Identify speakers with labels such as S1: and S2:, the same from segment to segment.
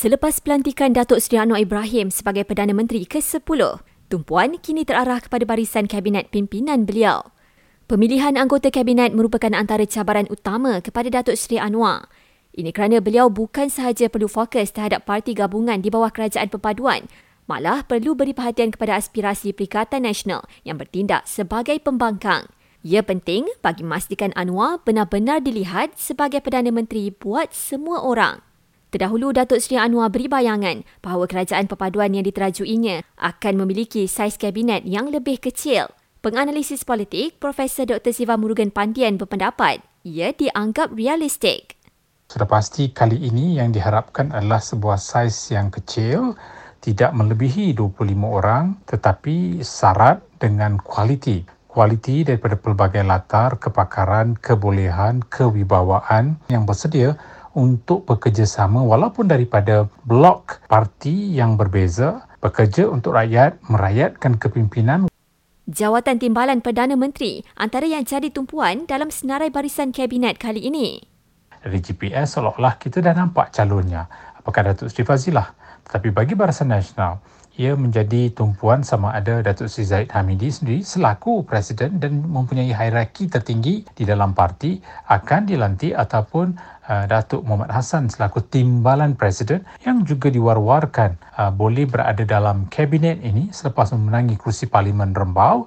S1: Selepas pelantikan Datuk Seri Anwar Ibrahim sebagai Perdana Menteri ke-10, tumpuan kini terarah kepada barisan kabinet pimpinan beliau. Pemilihan anggota kabinet merupakan antara cabaran utama kepada Datuk Seri Anwar. Ini kerana beliau bukan sahaja perlu fokus terhadap parti gabungan di bawah kerajaan perpaduan, malah perlu beri perhatian kepada aspirasi Perikatan Nasional yang bertindak sebagai pembangkang. Ia penting bagi memastikan Anwar benar-benar dilihat sebagai Perdana Menteri buat semua orang. Terdahulu, Datuk Seri Anwar beri bayangan bahawa kerajaan perpaduan yang diterajuinya akan memiliki saiz kabinet yang lebih kecil. Penganalisis politik, Profesor Dr. Siva Murugan Pandian berpendapat ia dianggap realistik.
S2: Sudah pasti kali ini yang diharapkan adalah sebuah saiz yang kecil, tidak melebihi 25 orang tetapi syarat dengan kualiti. Kualiti daripada pelbagai latar, kepakaran, kebolehan, kewibawaan yang bersedia untuk bekerjasama walaupun daripada blok parti yang berbeza bekerja untuk rakyat merayatkan kepimpinan
S1: Jawatan Timbalan Perdana Menteri antara yang jadi tumpuan dalam senarai barisan kabinet kali ini.
S2: Dari GPS seolah-olah kita dah nampak calonnya. Apakah Datuk Seri Fazilah? Tetapi bagi Barisan Nasional, ia menjadi tumpuan sama ada Datuk Seri Zaid Hamidi sendiri selaku Presiden dan mempunyai hierarki tertinggi di dalam parti akan dilantik ataupun uh, Datuk Muhammad Hassan selaku Timbalan Presiden yang juga diwar-warkan uh, boleh berada dalam kabinet ini selepas memenangi kursi Parlimen Rembau.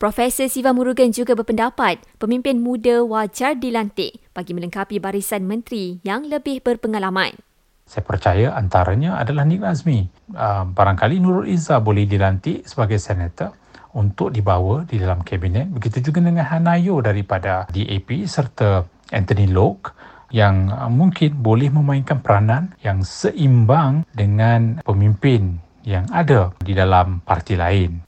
S1: Profesor Siva Murugan juga berpendapat pemimpin muda wajar dilantik bagi melengkapi barisan menteri yang lebih berpengalaman.
S2: Saya percaya antaranya adalah Nik Nazmi. Uh, barangkali Nurul Izzah boleh dilantik sebagai senator untuk dibawa di dalam kabinet. Begitu juga dengan Hanayo daripada DAP serta Anthony Locke yang uh, mungkin boleh memainkan peranan yang seimbang dengan pemimpin yang ada di dalam parti lain.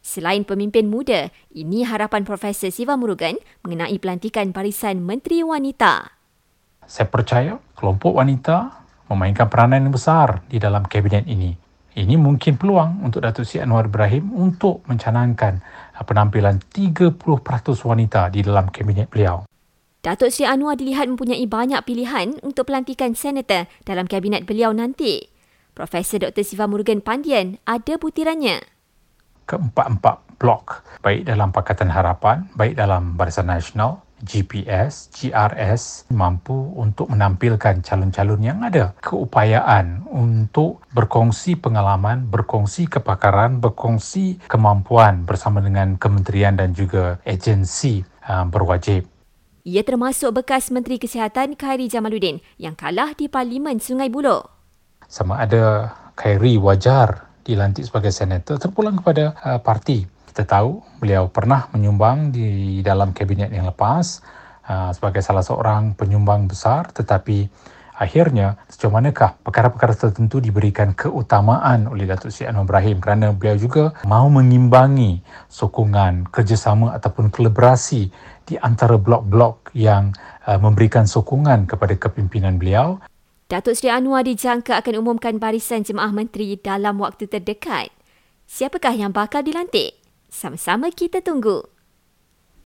S1: Selain pemimpin muda, ini harapan Profesor Siva Murugan mengenai pelantikan barisan Menteri Wanita.
S2: Saya percaya kelompok wanita memainkan peranan yang besar di dalam kabinet ini. Ini mungkin peluang untuk Datuk Seri Anwar Ibrahim untuk mencanangkan penampilan 30% wanita di dalam kabinet beliau.
S1: Datuk Seri Anwar dilihat mempunyai banyak pilihan untuk pelantikan senator dalam kabinet beliau nanti. Profesor Dr. Siva Murugan Pandian ada butirannya.
S2: Keempat-empat blok, baik dalam Pakatan Harapan, baik dalam Barisan Nasional, GPS, GRS mampu untuk menampilkan calon-calon yang ada keupayaan untuk berkongsi pengalaman, berkongsi kepakaran, berkongsi kemampuan bersama dengan kementerian dan juga agensi uh, berwajib.
S1: Ia termasuk bekas Menteri Kesihatan Khairi Jamaluddin yang kalah di Parlimen Sungai Buloh.
S2: Sama ada Khairi wajar dilantik sebagai senator terpulang kepada uh, parti kita tahu beliau pernah menyumbang di dalam kabinet yang lepas uh, sebagai salah seorang penyumbang besar tetapi akhirnya sejauh manakah perkara-perkara tertentu diberikan keutamaan oleh Datuk Seri Anwar Ibrahim kerana beliau juga mahu mengimbangi sokongan kerjasama ataupun kolaborasi di antara blok-blok yang uh, memberikan sokongan kepada kepimpinan beliau.
S1: Datuk Seri Anwar dijangka akan umumkan barisan jemaah menteri dalam waktu terdekat. Siapakah yang bakal dilantik? Sama-sama kita tunggu.